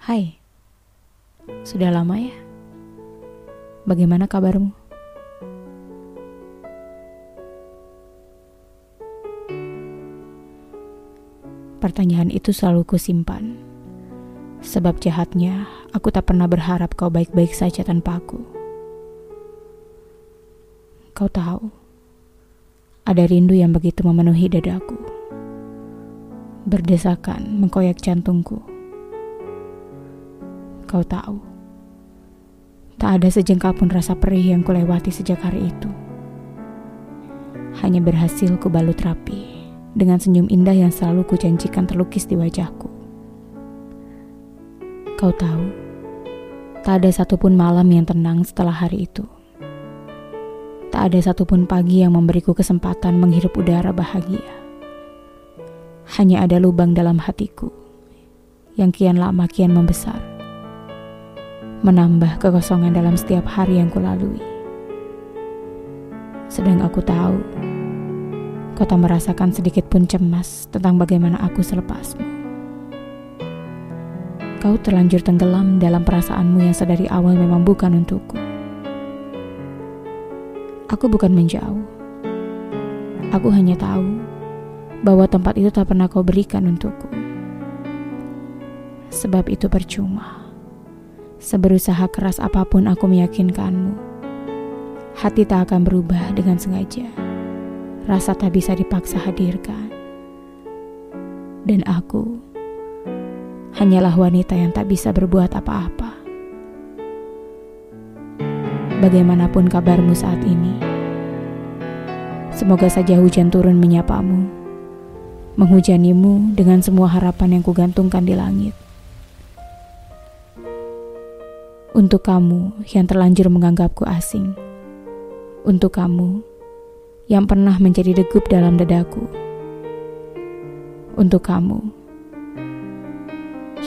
Hai, sudah lama ya? Bagaimana kabarmu? Pertanyaan itu selalu kusimpan. Sebab jahatnya, aku tak pernah berharap kau baik-baik saja tanpa aku. Kau tahu, ada rindu yang begitu memenuhi dadaku. Berdesakan mengkoyak jantungku. Kau tahu, tak ada sejengkal pun rasa perih yang kulewati sejak hari itu. Hanya berhasil kubalut rapi dengan senyum indah yang selalu kujanjikan terlukis di wajahku. Kau tahu, tak ada satupun malam yang tenang setelah hari itu. Tak ada satupun pagi yang memberiku kesempatan menghirup udara bahagia. Hanya ada lubang dalam hatiku yang kian lama kian membesar. Menambah kekosongan dalam setiap hari yang kulalui. Sedang aku tahu Kau tak merasakan sedikit pun cemas tentang bagaimana aku selepasmu. Kau terlanjur tenggelam dalam perasaanmu yang sedari awal memang bukan untukku. Aku bukan menjauh. Aku hanya tahu bahwa tempat itu tak pernah kau berikan untukku. Sebab itu percuma. Seberusaha keras apa pun aku meyakinkanmu, hati tak akan berubah dengan sengaja rasa tak bisa dipaksa hadirkan. Dan aku hanyalah wanita yang tak bisa berbuat apa-apa. Bagaimanapun kabarmu saat ini, semoga saja hujan turun menyapamu, menghujanimu dengan semua harapan yang kugantungkan di langit. Untuk kamu yang terlanjur menganggapku asing, untuk kamu yang pernah menjadi degup dalam dadaku. Untuk kamu,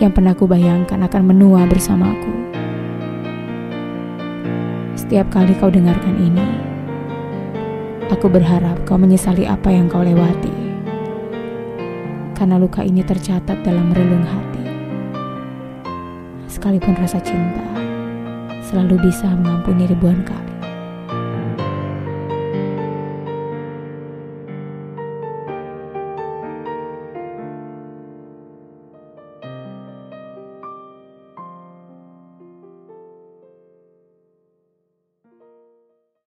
yang pernah kubayangkan akan menua bersamaku. Setiap kali kau dengarkan ini, aku berharap kau menyesali apa yang kau lewati. Karena luka ini tercatat dalam relung hati. Sekalipun rasa cinta selalu bisa mengampuni ribuan kali.